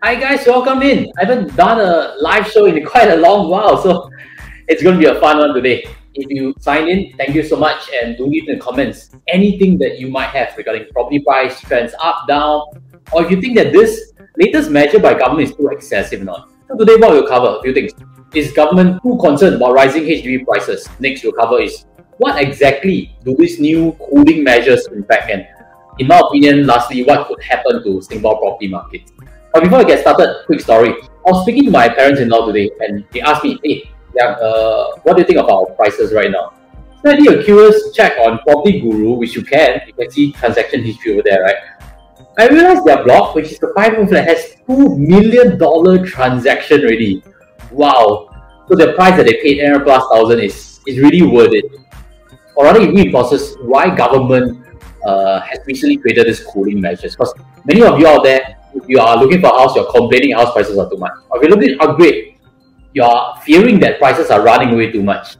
Hi guys, welcome in. I haven't done a live show in quite a long while, so it's going to be a fun one today. If you sign in, thank you so much, and do leave in the comments anything that you might have regarding property price trends up, down, or if you think that this latest measure by government is too excessive or not. So today, what we'll cover a few things. Is government too concerned about rising HDB prices? Next, we'll cover is what exactly do these new cooling measures impact, and in my opinion, lastly, what could happen to Singapore property market? But before I get started, quick story. I was speaking to my parents-in-law today, and they asked me, "Hey, yeah, uh, what do you think about prices right now?" So I did a curious check on Property Guru, which you can. You can see transaction history over there, right? I realized their blog, which is the five room flat, has two million dollar transaction already. Wow! So the price that they paid, NR plus thousand, is is really worth it. Or rather, it reinforces why government uh, has recently created this cooling measures. Because many of you out there, if you are looking for a house, you're complaining house prices are too much. Or if you're looking to upgrade, you're fearing that prices are running away too much.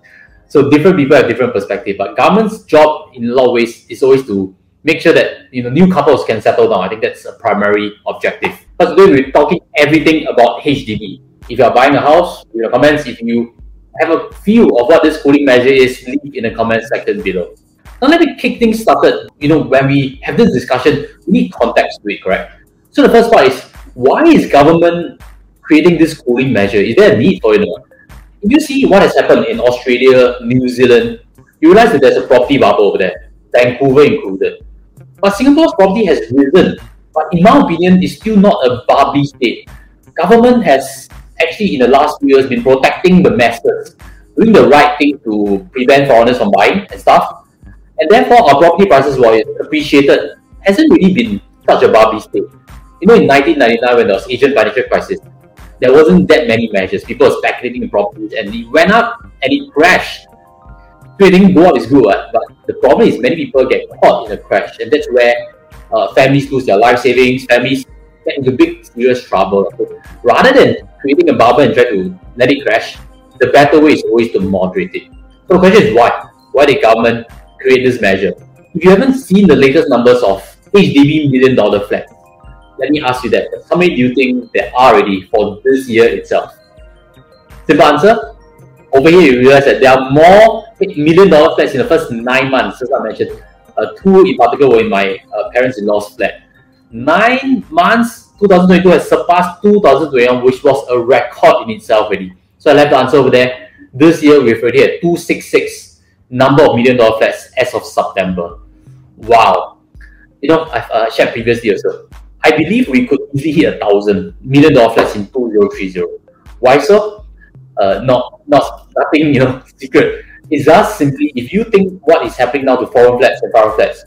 So different people have different perspective. But government's job in a lot of ways is always to make sure that you know new couples can settle down. I think that's a primary objective. But today we're talking everything about HDB. If you're buying a house, in the comments, if you have a feel of what this cooling measure is, leave in the comment section below. Now let me kick things started. You know, when we have this discussion, we need context to it, correct? So the first part is why is government creating this cooling measure? Is there a need for it? If you see what has happened in Australia, New Zealand, you realize that there's a property bubble over there, Vancouver included. But Singapore's property has risen, but in my opinion, it's still not a bubbly state. Government has actually in the last few years been protecting the masses, doing the right thing to prevent foreigners from buying and stuff. And therefore our property prices were appreciated hasn't really been such a bubbly state. You know, in 1999 when there was Asian financial crisis, there wasn't that many measures. People were speculating in properties and it went up and it crashed. Trading go up is good, right? but the problem is many people get caught in a crash, and that's where uh, families lose their life savings, families get into big serious trouble. So rather than creating a bubble and try to let it crash, the better way is always to moderate it. So the question is why? Why the government create this measure? If you haven't seen the latest numbers of HDB million dollar flats, let me ask you that. How many do you think there are already for this year itself? Simple answer. Over here, you realize that there are more million dollar flats in the first nine months, as I mentioned. Uh, two in particular were in my uh, parents-in-law's flat. Nine months, 2022 has surpassed 2021, which was a record in itself already. So I left the answer over there. This year, we've already had 266 number of million dollar flats as of September. Wow. You know, I've uh, shared previously also. I believe we could easily hit a thousand million dollar flats in 2030. Why so? Uh, not, not nothing, you know, secret. It's just simply if you think what is happening now to foreign flats and foreign flats,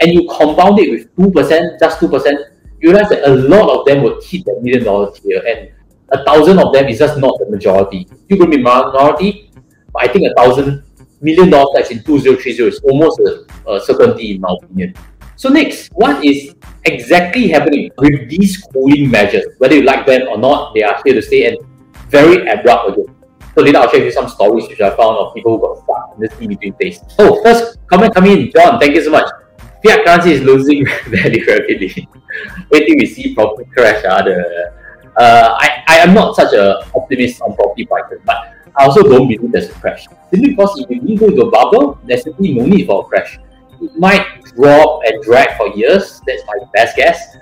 and you compound it with two percent, just two percent, you realize that a lot of them would hit that million dollar tier, and a thousand of them is just not the majority. Going to be minority, but I think a thousand million dollar flats in 2030 is almost a, a certainty in my opinion. So next, what is exactly happening with these cooling measures? Whether you like them or not, they are here to stay and very abrupt again. So later I'll share with you some stories which I found of people who got stuck in this in-between phase. Oh, first comment come in. John, thank you so much. Fiat currency is losing value rapidly. Wait till we see property crash. Uh, the, uh, I, I am not such an optimist on property prices, but I also don't believe there's a crash. Simply because if we go into a bubble, there's simply no need for a crash. It might drop and drag for years. That's my best guess.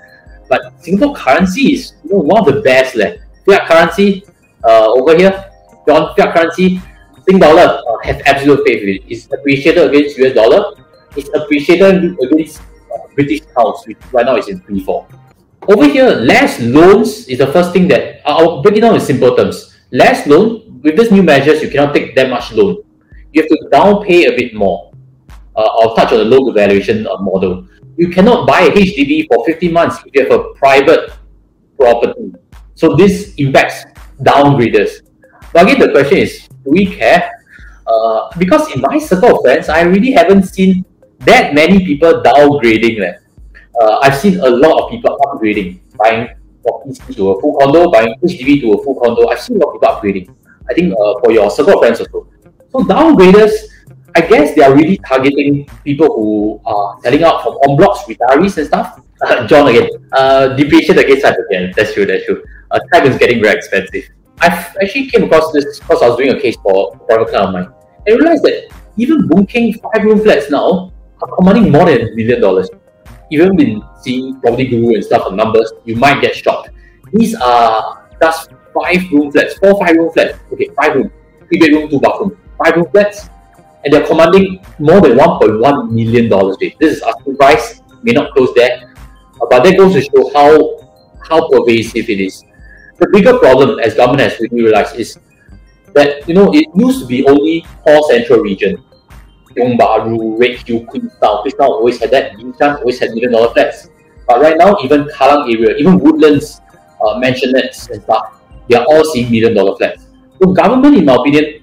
But Singapore currency is you know, one of the best. Leh. Fiat currency uh, over here, John, fiat currency, Sing dollar uh, have absolute faith in it. It's appreciated against US dollar. It's appreciated against uh, British pounds, which right now is in 3 4. Over here, less loans is the first thing that I'll break it down in simple terms. Less loan, with these new measures, you cannot take that much loan. You have to down pay a bit more. Uh, I'll touch on the loan valuation uh, model. You cannot buy a HDB for 15 months if you have a private property. So this impacts downgraders. But again, the question is, do we care? Uh, because in my circle of friends, I really haven't seen that many people downgrading. Uh, I've seen a lot of people upgrading, buying properties to a full condo, buying HDB to a full condo. I've seen a lot of people upgrading. I think uh, for your circle of friends also. So downgraders, I guess they are really targeting people who are selling out from en blocs, retirees and stuff. Uh, John again, uh, against again. That's true. That's true. Uh, time is getting very expensive. I actually came across this because I was doing a case for a private client of mine. I realized that even Boon Keng five room flats now are commanding more than a million dollars. Even been seeing property guru and stuff on numbers, you might get shocked. These are just five room flats, four five room flats. Okay, five room, three bedroom, two bathroom, five room flats, and they're commanding more than 1.1 million dollars. This is asking price, may not close there, uh, but that goes to show how how pervasive it is. The bigger problem, as government has really realized, is that you know it used to be only core central region. Tiong Bahru, Redhill, Queenstown. Queenstown always had that. Binchang always had million dollar flats. But right now, even Kallang area, even Woodlands, uh, mansionettes and stuff, they are all seeing million dollar flats. So government, in my opinion,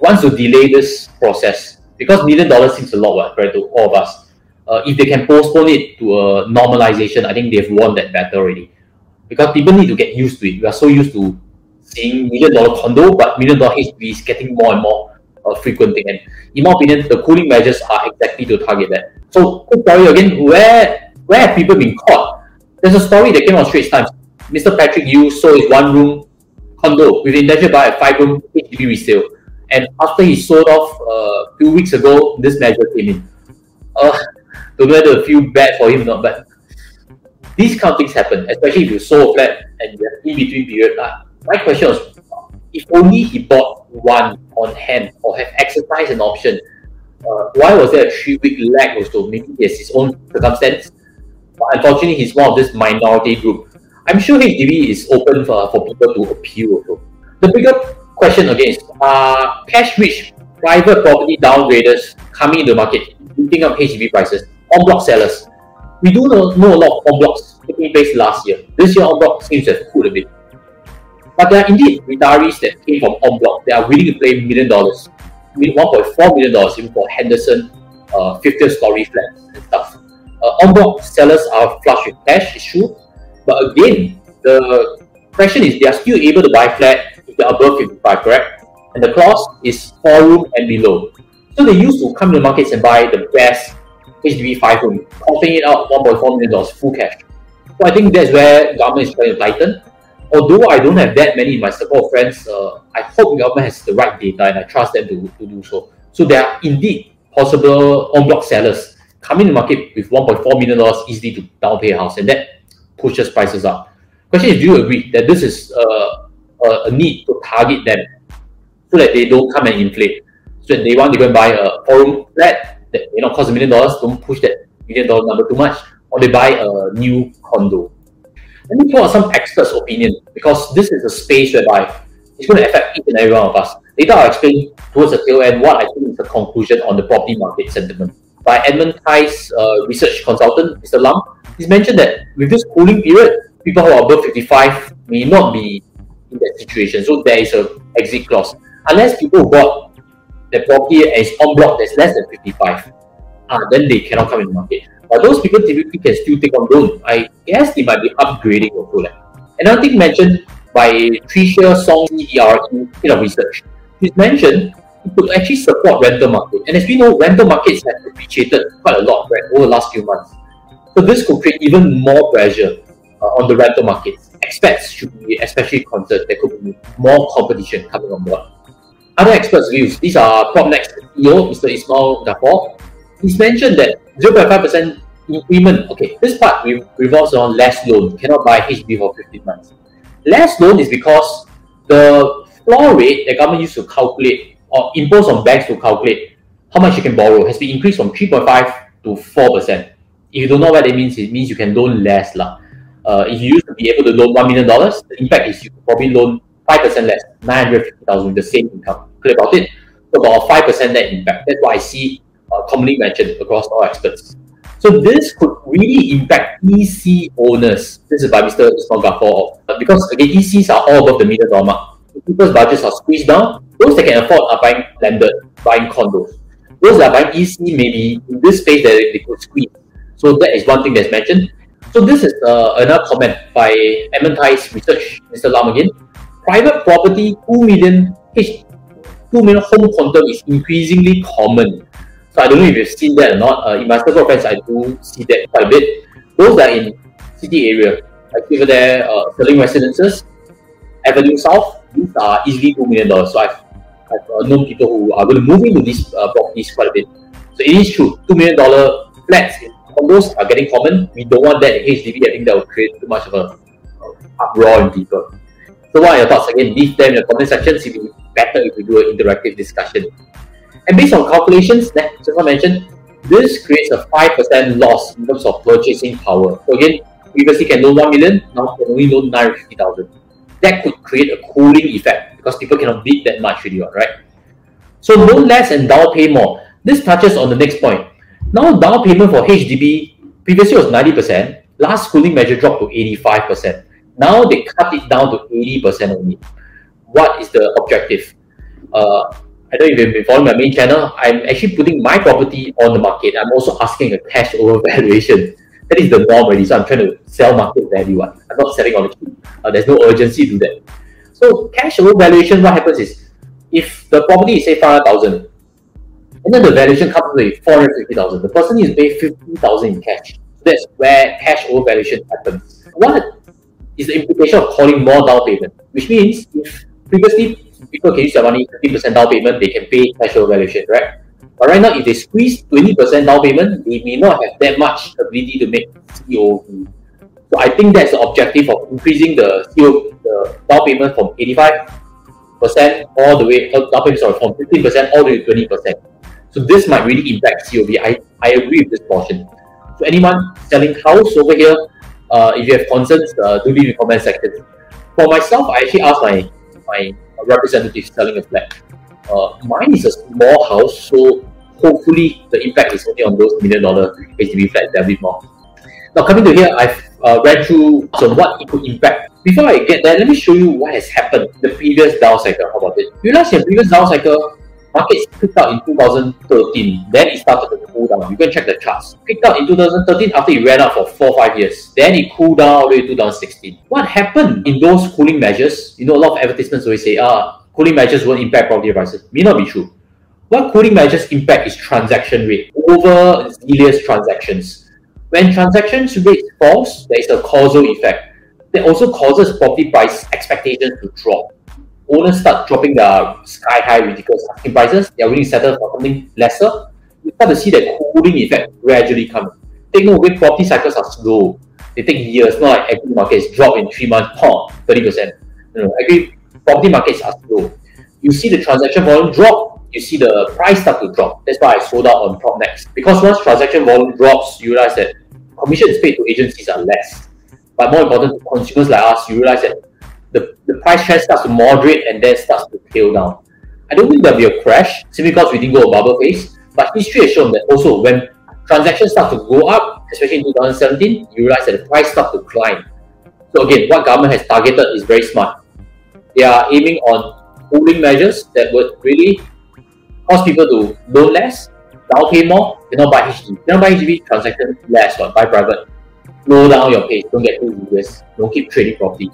wants to delay this process because million dollars seems a lot, right, to all of us. Uh, if they can postpone it to a normalization, I think they've won that battle already. Because people need to get used to it. We are so used to seeing million dollar condo, but million dollar HDB is getting more and more uh, frequent. And in my opinion, the cooling measures are exactly to target that. So, quick story again, where where have people been caught? There's a story that came on Straits Times. Mr. Patrick Yu sold his one room condo with the intention to buy a five room HDB resale. And after he sold off uh, a few weeks ago, this measure came in. Uh, don't know whether feel bad for him or not, but these kind of things happen, especially if you sold a flat and you have in between period. Uh, my question was, if only he bought one on hand or have exercised an option, uh, why was there a three week lag also? Maybe he has his own circumstance. But unfortunately, he's one of this minority group. I'm sure HDB is open for, for people to appeal also. The bigger question again is are cash rich private property downgraders coming into the market, beating up HDB prices, en bloc sellers? We do know, know a lot of en blocs taking place last year. This year, en bloc seems to have cooled a bit. But there are indeed retirees that came from on block that are willing to pay million dollars, $1.4 million even for Henderson uh, 50th story flats and stuff. Uh, en bloc sellers are flush with cash, it's true. But again, the question is they are still able to buy flat above 55, correct? And the clause is 4 room and below. So they used to come to the markets and buy the best HDB 5 room, coughing it out $1.4 million full cash. So I think that's where government is trying to tighten although I don't have that many in my circle of friends, uh, I hope government has the right data and I trust them to, to do so. So there are indeed possible en bloc sellers coming to market with $1.4 million easily to down pay a house, and that pushes prices up. Question is, do you agree that this is uh, a, a need to target them so that they don't come and inflate? So they want to go and buy a four room flat that you know costs a million dollars, don't push that million dollar number too much, or they buy a new condo. Let me out some experts' opinion because this is a space whereby it's going to affect each and every one of us. Later, I'll explain towards the tail end what I think is the conclusion on the property market sentiment. By Edmund Tie's uh, research consultant, Mr. Lam, he's mentioned that with this cooling period, people who are above 55 may not be in that situation. So there is a exit clause. Unless people bought the property and it's en bloc that's less than 55, uh, then they cannot come in the market. But those people typically can still take on loan. I guess they might be upgrading also. Like. Another thing mentioned by Tricia Song ERE in of research. She's mentioned it could actually support rental market. And as we know, rental markets have appreciated quite a lot right, over the last few months. So this could create even more pressure uh, on the rental markets. Experts should be especially concerned there could be more competition coming on board. Other experts' views, these are PropNex CEO, Mr. Ismail Gafoor. He's mentioned that 0.5% increment. Okay, this part revolves around less loan. Cannot buy HB for 15 months. Less loan is because the floor rate the government used to calculate or impose on banks to calculate how much you can borrow has been increased from 3.5 to 4%. If you don't know what that means, it means you can loan less. Lah. Uh, if you used to be able to loan $1 million, the impact is you probably loan 5% less, 950,000 with the same income. Clear about it? So about 5% net impact. That's what I see uh, commonly mentioned across all experts. So this could really impact EC owners. This is by Mr. Ismail Gafoor. Uh, because again, ECs are all above the million dollar mark. people's budgets are squeezed down, those that can afford are buying landed, buying condos. Those that are buying EC maybe in this space that they could squeeze. So that is one thing that's mentioned. So this is uh, another comment by Edmund Tie's research, Mr. Lam again. Private property, 2 million H two million home quantum is increasingly common. So I don't know if you've seen that or not. Uh, in my circle of friends, I do see that quite a bit. Those are in city area, like over there, uh, Stirling Residences, Avenue South, these are easily two million dollars. So I've, I've uh, known people who are going to move into these uh, properties quite a bit. So it is true, two million dollar flats condos are getting common. We don't want that in HDB. I think that will create too much of a uproar in people. So what are your thoughts? Again, leave them in the comment section. It will be better if we do an interactive discussion. And based on calculations, that just I mentioned, this creates a 5% loss in terms of purchasing power. So again, previously can loan 1 million, now can only loan 950,000. That could create a cooling effect because people cannot bid that much really, right? So loan less and down pay more. This touches on the next point. Now down payment for HDB previously was 90%, last cooling measure dropped to 85%. Now they cut it down to 80% only. What is the objective? Uh, I don't know if you've been following my main channel. I'm actually putting my property on the market. I'm also asking a cash over valuation. That is the norm already. So I'm trying to sell market value. I'm not selling on the cheap. Uh, there's no urgency to that. So cash over valuation, what happens is if the property is say 500,000 and then the valuation comes with 450,000, the person is to pay 50,000 in cash. That's where cash over valuation happens. What is the implication of calling more down payment, which means if previously people can use their money 15% down payment, they can pay cash over valuation, right? But right now, if they squeeze 20% down payment, they may not have that much ability to make COV. So I think that's the objective of increasing the the down payment from 85% all the way, uh, down payment, sorry, from 15% all the way to 20%. So this might really impact COV. I, I agree with this portion. So anyone selling house over here, uh, if you have concerns, uh, do leave in comment section. For myself, I actually asked my my representative selling a flat. Uh, mine is a small house, so hopefully the impact is only on those million dollar HDB flats that bit more. Now coming to here, I've uh, read through some what it could impact. Before I get there, let me show you what has happened the previous down cycle. How about it? You realize in the previous down cycle, markets picked up in 2013. Then it started to cool down. You can check the charts. Picked up in 2013 after it ran up for four five years. Then it cooled down all the way to 2016. What happened in those cooling measures? You know, a lot of advertisements always say, ah, cooling measures won't impact property prices. May not be true. What cooling measures impact is transaction rate over zealous transactions. When transactions rate falls, there is a causal effect. That also causes property price expectations to drop owners start dropping their sky high ridiculous asking prices, they are willing to settle for something lesser. You start to see that cooling effect gradually coming. Take note away, property cycles are slow. They take years, not like equity markets drop in three months, pom, 30%. You know, agree, property markets are slow. You see the transaction volume drop, you see the price start to drop. That's why I sold out on PropNex. Because once transaction volume drops, you realize that commissions paid to agencies are less. But more important to consumers like us, you realize that the, the price trend starts to moderate and then starts to tail down. I don't think there'll be a crash simply because we didn't go a bubble phase, but history has shown that also when transactions start to go up, especially in 2017, you realize that the price starts to climb. So again, what government has targeted is very smart. They are aiming on cooling measures that would really cause people to loan less, down pay more, they not buy HDB. They not buy HDB, transaction less, but buy private. Slow down your pace, don't get too rigorous, don't keep trading property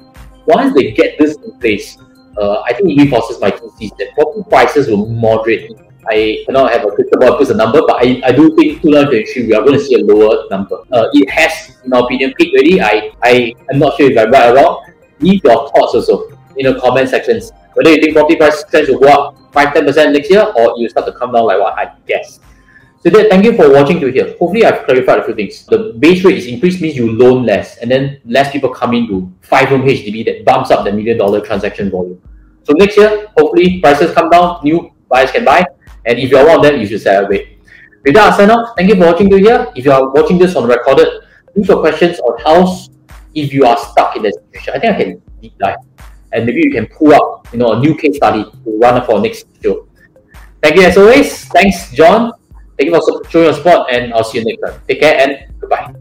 once they get this in place, uh, I think it reinforces my thesis that property prices will moderate. I cannot have a crystal ball put a number, but I, I do think 2023 we are going to see a lower number. Uh, it has, in my opinion, peaked already. I, I am not sure if I'm right or wrong. Leave your thoughts also in the comment sections. Whether you think property price trends will go up 5 10% next year or you start to come down like what I guess. So that, thank you for watching to here. Hopefully I've clarified a few things. The base rate is increased means you loan less and then less people come into five room HDB that bumps up the million dollar transaction volume. So next year, hopefully prices come down, new buyers can buy. And if you're one of them, you should sell celebrate. With that, I sign off. Thank you for watching to here. If you are watching this on recorded, leave your questions on house if you are stuck in that situation. I think I can deep dive. And maybe you can pull up, you know, a new case study to run for next show. Thank you as always. Thanks, John. Thank you for showing your support and I'll see you next time. Take care and goodbye.